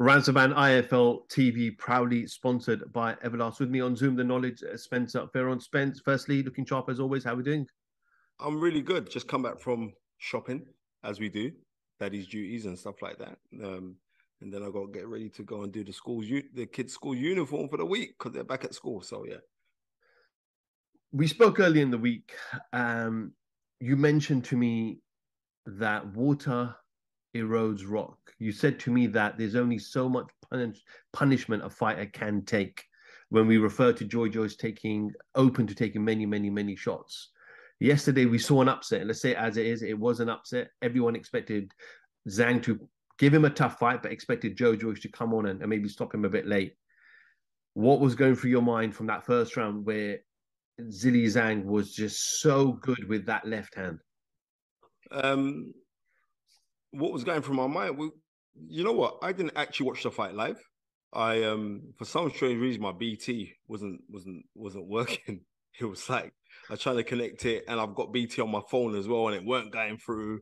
Ransaban IFL TV proudly sponsored by Everlast. With me on Zoom, the knowledge uh, Spencer Fearon. Spence, firstly, looking sharp as always. How are we doing? I'm really good. Just come back from shopping, as we do, daddy's duties and stuff like that. Um, and then I got to get ready to go and do the school's the kids' school uniform for the week because they're back at school. So yeah. We spoke early in the week. Um, you mentioned to me that water erodes rock. You said to me that there's only so much punish, punishment a fighter can take when we refer to Joy Joyce taking open to taking many, many, many shots. Yesterday we saw an upset. Let's say as it is, it was an upset. Everyone expected Zhang to give him a tough fight, but expected Joe Joyce to come on and, and maybe stop him a bit late. What was going through your mind from that first round where Zhilei Zhang was just so good with that left hand? Um, what was going through my mind? You know what? I didn't actually watch the fight live. I um for some strange reason my BT wasn't wasn't wasn't working. It was like I tried to connect it and I've got BT on my phone as well and it weren't going through.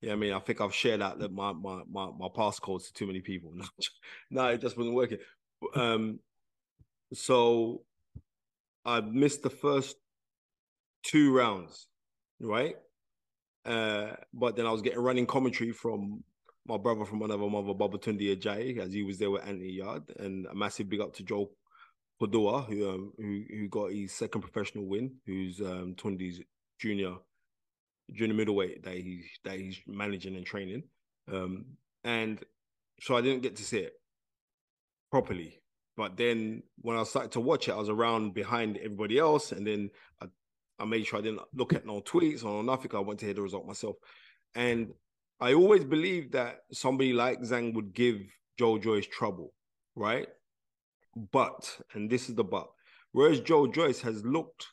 Yeah, I mean, I think I've shared out that my my my, my passcodes to too many people. no, it just wasn't working. Um, so I missed the first two rounds, right? Uh, but then I was getting running commentary from my brother from another mother, Babatunde Ajayi, as he was there with Anthony Yarde, and a massive big up to Joe Padua, who um, who who got his second professional win, who's um Tunde's junior junior middleweight that he's that he's managing and training. Um, and so I didn't get to see it properly. But then when I started to watch it, I was around behind everybody else, and then I I made sure I didn't look at no tweets or nothing. I went to hear the result myself. And I always believed that somebody like Zhang would give Joe Joyce trouble, right? But, and this is the but, whereas Joe Joyce has looked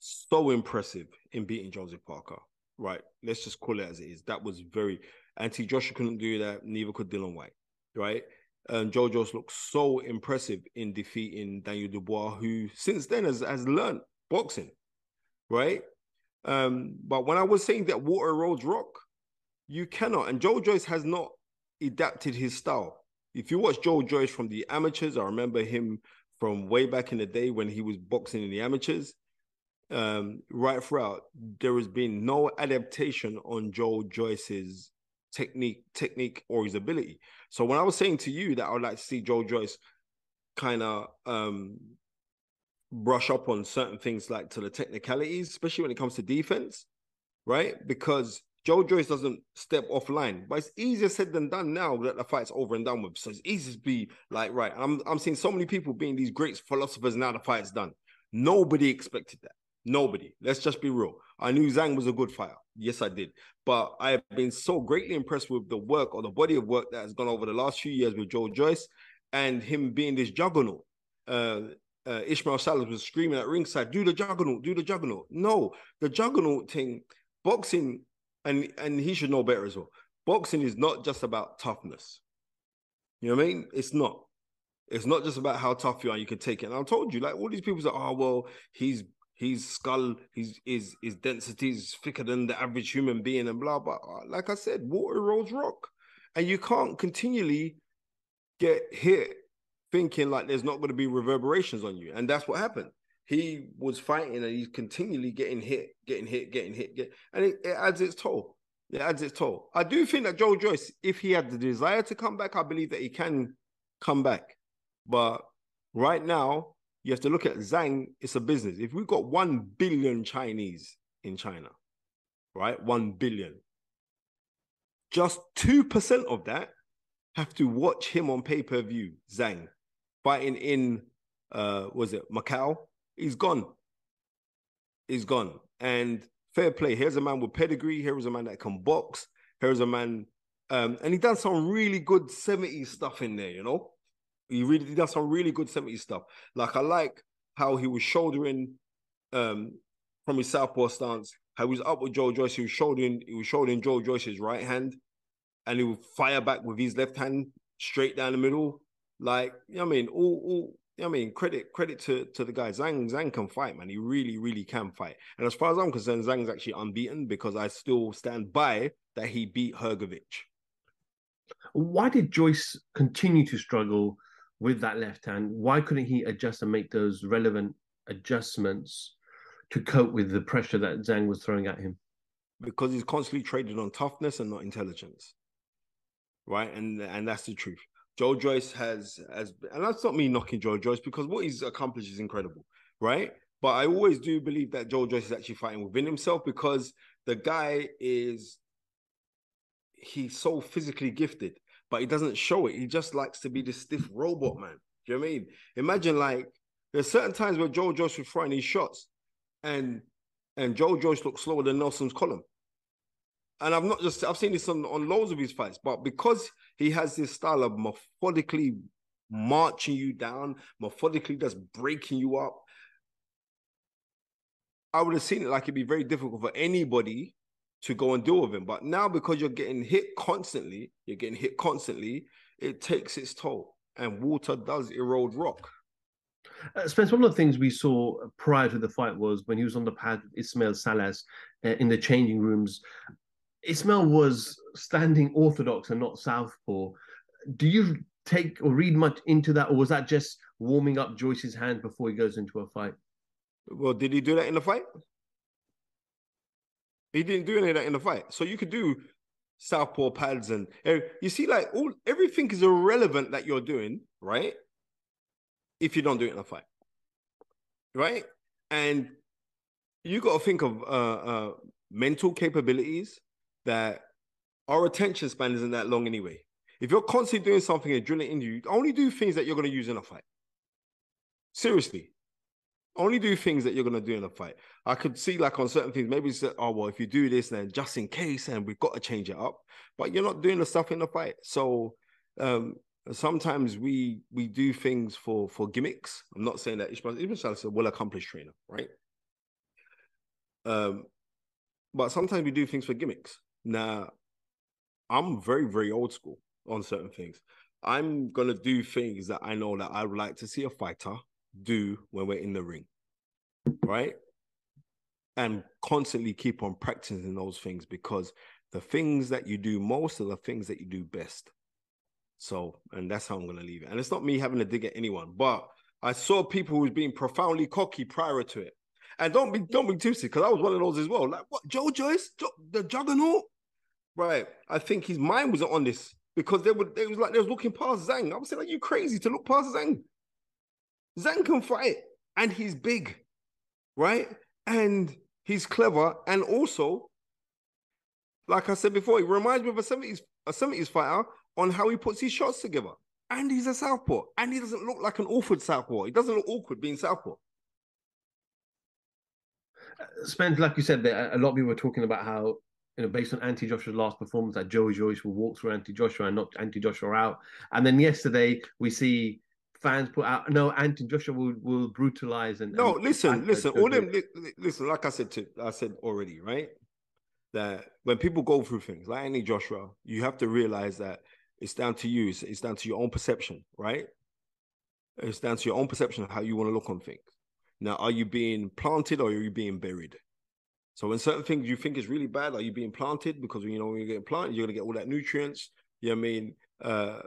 so impressive in beating Joseph Parker, right? Let's just call it as it is. That was very, Anthony Joshua couldn't do that, neither could Dillian Whyte, right? And Joe Joyce looked so impressive in defeating Daniel Dubois, who since then has, has learned boxing right? Um, but when I was saying that water erodes rock, you cannot. And Joe Joyce has not adapted his style. If you watch Joe Joyce from the amateurs, I remember him from way back in the day when he was boxing in the amateurs. Um, right throughout, there has been no adaptation on Joe Joyce's technique, technique or his ability. So when I was saying to you that I would like to see Joe Joyce kind of um, brush up on certain things like to the technicalities, especially when it comes to defense, right? Because Joe Joyce doesn't step offline, but it's easier said than done now that the fight's over and done with. So it's easy to be like, right. I'm I'm seeing so many people being these great philosophers now the fight's done. Nobody expected that. Nobody. Let's just be real. I knew Zhang was a good fighter. Yes, I did. But I have been so greatly impressed with the work or the body of work that has gone over the last few years with Joe Joyce and him being this juggernaut. Uh, uh, Ismael Salas was screaming at ringside, "Do the juggernaut, do the juggernaut." No, the juggernaut thing, boxing, and and he should know better as well. Boxing is not just about toughness. You know what I mean? It's not. It's not just about how tough you are. You can take it. And I told you, like all these people say, "Oh well, he's his skull, his his his density is thicker than the average human being," and blah blah. Like I said, water rolls rock, and you can't continually get hit thinking like there's not going to be reverberations on you, and that's what happened. He was fighting, and he's continually getting hit, getting hit, getting hit, get, and it, it adds its toll. It adds its toll. I do think that Joe Joyce, if he had the desire to come back, I believe that he can come back. But right now, you have to look at Zhang. It's a business. If we've got 1 billion Chinese in China, right? 1 billion. Just 2% of that have to watch him on pay per view, Zhang, fighting in, uh, was it Macau? He's gone. He's gone. And fair play. Here's a man with pedigree. Here's a man that can box. Here's a man, um, and he done some really good 70s stuff in there, you know? He really he does some really good 70s stuff. Like I like how he was shouldering um from his southpaw stance, how he was up with Joe Joyce, he was shouldering, he was shouldering Joe Joyce's right hand, and he would fire back with his left hand straight down the middle. Like, you know what I mean? All all you know I mean, credit credit to, to the guy. Zhang Zhang can fight, man. He really, really can fight. And as far as I'm concerned, Zhang's actually unbeaten because I still stand by that he beat Hrgovic. Why did Joyce continue to struggle with that left hand. Why couldn't he adjust and make those relevant adjustments to cope with the pressure that Zhang was throwing at him? Because he's constantly traded on toughness and not intelligence. Right? And and that's the truth. Joe Joyce has has and that's not me knocking Joe Joyce because what he's accomplished is incredible, right? But I always do believe that Joe Joyce is actually fighting within himself because the guy is he's so physically gifted but he doesn't show it. He just likes to be this stiff robot man. Do you know what I mean? Imagine like there's certain times where Joe Joyce was throwing these shots, and and Joe Joyce looks slower than Nelson's column. And I've not just I've seen this on, on loads of his fights, but because he has this style of methodically marching you down, methodically just breaking you up, I would have seen it like it'd be very difficult for anybody to go and deal with him. But now because you're getting hit constantly, you're getting hit constantly, it takes its toll. And water does erode rock. Uh, Spence, one of the things we saw prior to the fight was when he was on the pad with Ismael Salas uh, in the changing rooms. Ismael was standing orthodox and not southpaw. Do you take or read much into that, or was that just warming up Joyce's hand before he goes into a fight? Well, did he do that in the fight? He didn't do any of that in the fight. So you could do southpaw pads and you see, like all everything is irrelevant that you're doing, right? If you don't do it in a fight, right? And you got to think of uh, uh, mental capabilities that our attention span isn't that long anyway. If you're constantly doing something and drilling into you, only do things that you're going to use in a fight. Seriously, only do things that you're gonna do in a fight. I could see like on certain things, maybe it's oh well, if you do this, then just in case, and we've got to change it up. But you're not doing the stuff in the fight. So um, sometimes we we do things for for gimmicks. I'm not saying that Ismael is a well accomplished trainer, right? Um, but sometimes we do things for gimmicks. Now, I'm very very old school on certain things. I'm gonna do things that I know that I would like to see a fighter do when we're in the ring, right? And constantly keep on practicing those things because the things that you do most are the things that you do best. So, and that's how I'm to leave it. And it's not me having a dig at anyone, but I saw people who was being profoundly cocky prior to it. And don't be don't be too because I was one of those as well. Like what, Joe Joyce, jo- the juggernaut, right? I think his mind wasn't on this because they were. It was like they was looking past Zhang. I was saying, "Are you crazy to look past Zhang?" Zhang can fight and he's big, right? And he's clever. And also, like I said before, he reminds me of a 70s, a 70s fighter on how he puts his shots together. And he's a southpaw. And he doesn't look like an awkward southpaw. He doesn't look awkward being southpaw. Spence, like you said, there a lot of people were talking about how you know, based on Anti Joshua's last performance, that Joe Joyce will walk through Anti Joshua and knock Anti Joshua out. And then yesterday we see fans put out no Anthony Joshua will, will brutalize and no and listen listen all them li- listen like I said to I said already right that when people go through things like Anthony Joshua, you have to realize that it's down to you. It's, it's down to your own perception, right? It's down to your own perception of how you want to look on things. Now, are you being planted or are you being buried? So when certain things you think is really bad, are you being planted? Because you know when you're getting planted, you're gonna get all that nutrients. You know what I mean? Uh,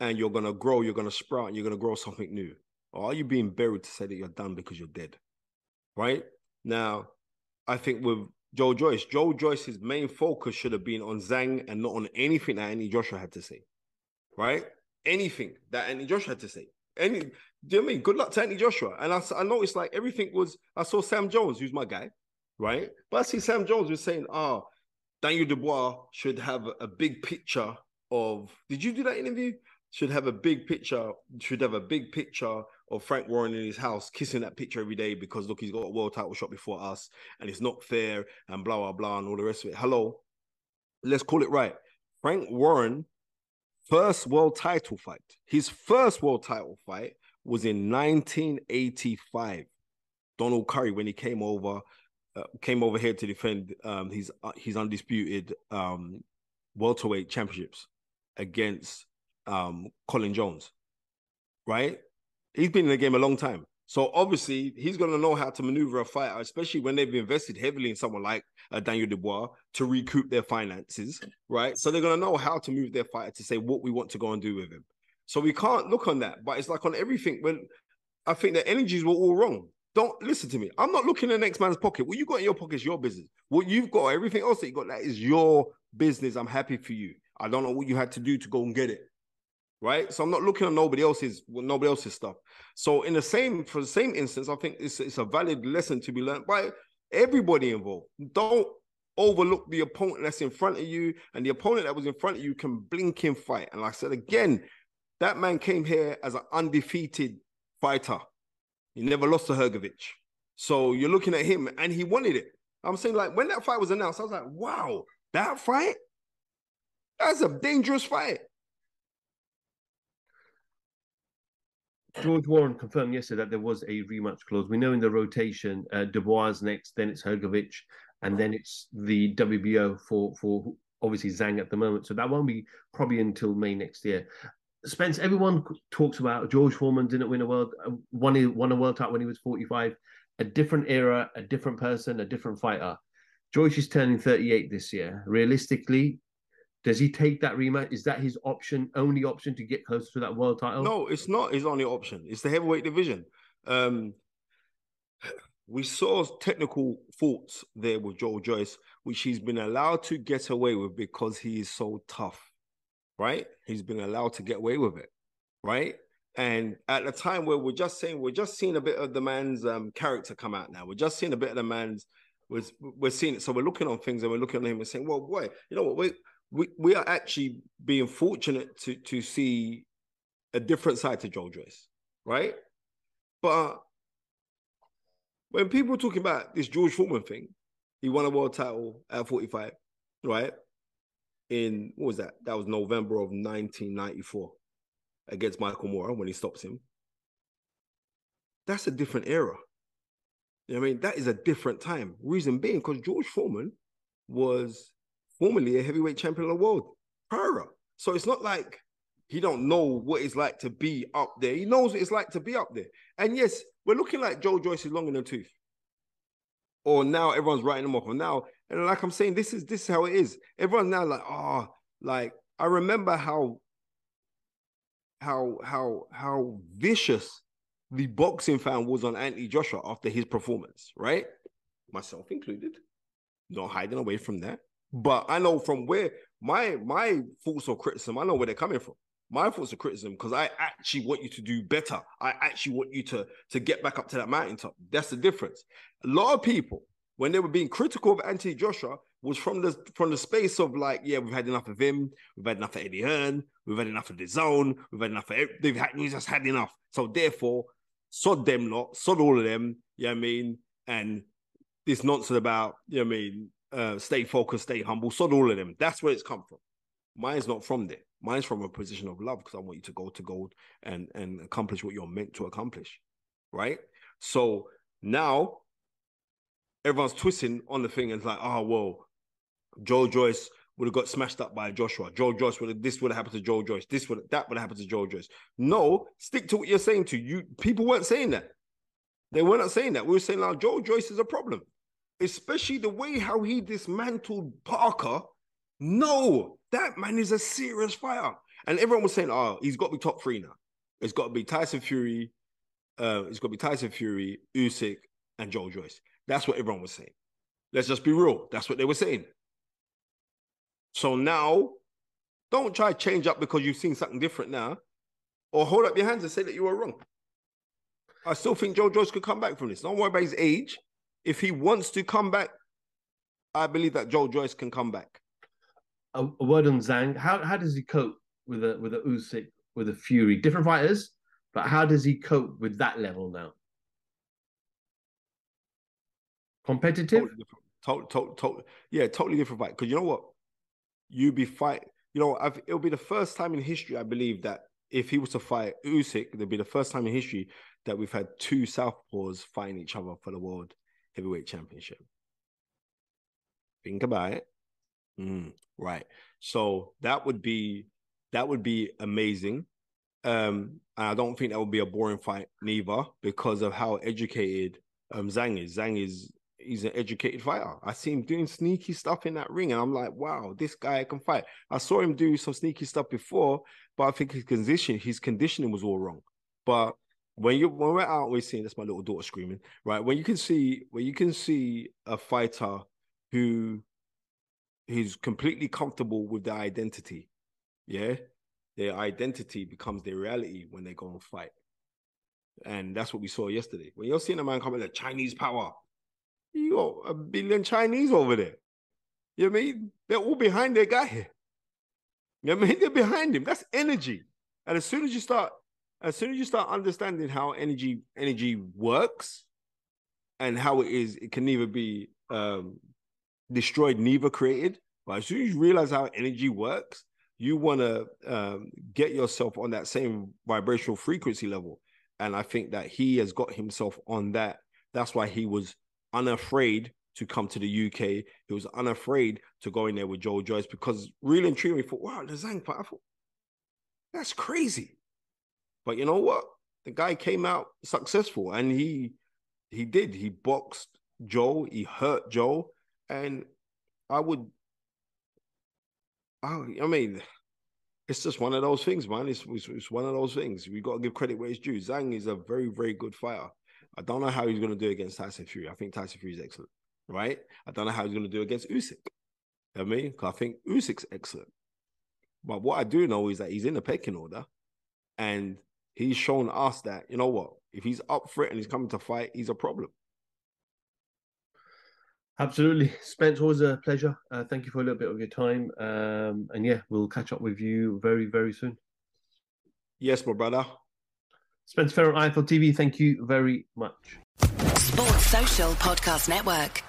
and you're gonna grow, you're gonna sprout, and you're gonna grow something new. Or are you being buried to say that you're done because you're dead? Right? Now, I think with Joe Joyce, Joe Joyce's main focus should have been on Zhang and not on anything that Anthony Joshua had to say. Right? Anything that Anthony Joshua had to say. Any do you know I mean? Good luck to Anthony Joshua. And I, I noticed like everything was I saw Sam Jones, who's my guy, right? But I see Sam Jones was saying, oh, Daniel Dubois should have a big picture of did you do that interview? Should have a big picture, should have a big picture of Frank Warren in his house, kissing that picture every day because look, he's got a world title shot before us, and it's not fair, and blah blah blah, and all the rest of it. Hello, let's call it right. Frank Warren first world title fight. His first world title fight was in 1985. Donald Curry, when he came over, uh, came over here to defend um, his uh, his undisputed um, welterweight championships against um, Colin Jones. Right? He's been in the game a long time. So obviously he's going to know how to maneuver a fighter, especially when they've invested heavily in someone like uh, Daniel Dubois to recoup their finances, right? So they're going to know how to move their fighter to say what we want to go and do with him. So we can't look on that, but it's like on everything. When I think the energies were all wrong. Don't listen to me. I'm not looking in the next man's pocket. What you got in your pocket is your business. What you've got, everything else that you got, that is your business. I'm happy for you. I don't know what you had to do to go and get it right? So I'm not looking at nobody else's nobody else's stuff. So in the same for the same instance, I think it's it's a valid lesson to be learned by everybody involved. Don't overlook the opponent that's in front of you, and the opponent that was in front of you can blink in fight. And like I said again, that man came here as an undefeated fighter. He never lost to Hrgovic. So you're looking at him, and he wanted it. I'm saying, like, when that fight was announced, I was like, wow, that fight? That's a dangerous fight. George Warren confirmed yesterday that there was a rematch clause. We know in the rotation, uh, Dubois next, then it's Hrgovic, and then it's the WBO for for obviously Zhang at the moment. So that won't be probably until May next year. Spence, everyone talks about George Foreman didn't win a world, uh, won, won a world title when he was 45. A different era, a different person, a different fighter. George is turning 38 this year. Realistically, does he take that rematch? Is that his option, only option to get closer to that world title? No, it's not his only option. It's the heavyweight division. Um, we saw technical faults there with Joe Joyce, which he's been allowed to get away with because he is so tough, right? He's been allowed to get away with it, right? And at the time where we're just saying, we're just seeing a bit of the man's um, character come out now. We're just seeing a bit of the man's, we're, we're seeing it. So we're looking on things and we're looking at him and saying, well, boy, you know what, we we, we are actually being fortunate to to see a different side to Joe Joyce, right? But when people are talking about this George Foreman thing, he won a world title at 45, right? In what was that? That was November of 1994 against Michael Moorer when he stops him. That's a different era. You know I mean? That is a different time. Reason being, because George Foreman was formerly a heavyweight champion of the world prior. So it's not like he don't know what it's like to be up there. He knows what it's like to be up there. And yes, we're looking like Joe Joyce is long in the tooth. Or now everyone's writing him off. And now, and like I'm saying, this is this is how it is. Everyone's now like, oh, like I remember how how how how vicious the boxing fan was on Anthony Joshua after his performance, right? Myself included. Not hiding away from that. But I know from where my my thoughts of criticism, I know where they're coming from. My thoughts of criticism, because I actually want you to do better. I actually want you to to get back up to that mountaintop. That's the difference. A lot of people, when they were being critical of Anthony Joshua, was from the from the space of like, yeah, we've had enough of him, we've had enough of Eddie Hearn, we've had enough of DAZN, we've had enough of they've had we just had enough. So therefore, sod them lot, sod all of them, you know what I mean? And this nonsense about, you know what I mean, uh, stay focused, stay humble, sod all of them. That's where it's come from. Mine's not from there. Mine's from a position of love because I want you to go to gold and and accomplish what you're meant to accomplish, right? So now everyone's twisting on the thing and it's like, oh well, Joe Joyce would have got smashed up by Joshua. Joe Joyce would have this would have happened to Joe Joyce. This would that would have happened to Joe Joyce. No, stick to what you're saying. To you, people weren't saying that. They were not saying that. We were saying now Joe Joyce is a problem, especially the way how he dismantled Parker. No, that man is a serious fighter. And everyone was saying, "Oh, he's got to be top three now. It's got to be Tyson Fury. Uh, it's got to be Tyson Fury, Usyk, and Joe Joyce." That's what everyone was saying. Let's just be real. That's what they were saying. So now, don't try to change up because you've seen something different now, or hold up your hands and say that you were wrong. I still think Joe Joyce could come back from this. Don't worry about his age. If he wants to come back, I believe that Joe Joyce can come back. A, a word on Zhang. How how does he cope with a with a Usyk with a Fury? Different fighters, but how does he cope with that level now? Competitive. Totally. Totally, totally, totally, yeah, totally different fight. Because you know what, you be fight. You know, I've, it'll be the first time in history, I believe, that if he was to fight Usyk, it'd be the first time in history that we've had two southpaws fighting each other for the world heavyweight championship. Think about it. Mm, right. So that would be that would be amazing. Um, and I don't think that would be a boring fight neither because of how educated um Zhang is. Zhang is he's an educated fighter. I see him doing sneaky stuff in that ring, and I'm like, wow, this guy can fight. I saw him do some sneaky stuff before, but I think his condition, his conditioning was all wrong. But when you when we're out, we're seeing that's my little daughter screaming, right? When you can see when you can see a fighter who who is completely comfortable with their identity, yeah, their identity becomes their reality when they go and fight. And that's what we saw yesterday. When you're seeing a man coming like Chinese power, you a billion Chinese over there. You know what I mean? They're all behind their guy here. You know I mean? They're behind him. That's energy. And as soon as you start, as soon as you start understanding how energy energy works and how it is, it can neither be um, destroyed, neither created. But as soon as you realize how energy works, you want to um, get yourself on that same vibrational frequency level. And I think that he has got himself on that. That's why he was unafraid to come to the UK. He was unafraid to go in there with Joe Joyce because really and truly, thought, wow, the Zhang fight, I thought, that's crazy. But you know what? The guy came out successful and he he did. He boxed Joe, he hurt Joe, and I would I, I mean, it's just one of those things, man. It's, it's, it's one of those things. We got to give credit where it's due. Zhang is a very, very good fighter. I don't know how he's going to do against Tyson Fury. I think Tyson Fury is excellent, right? I don't know how he's going to do against Usyk. You know I mean, I think Usyk's excellent. But what I do know is that he's in the pecking order, and he's shown us that you know what, if he's up for it and he's coming to fight, he's a problem. Absolutely, Spence. Always a pleasure. Uh, thank you for a little bit of your time, um, and yeah, we'll catch up with you very, very soon. Yes, my brother. Spence Fearon, IFL TV. Thank you very much. Sports Social Podcast Network.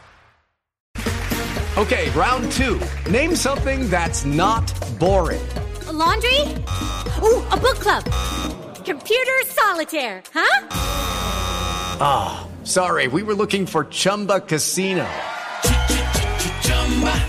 Okay, round two. Name something that's not boring. A laundry? Ooh, a book club. Computer solitaire, huh? Ah, oh, sorry, we were looking for Chumba Casino.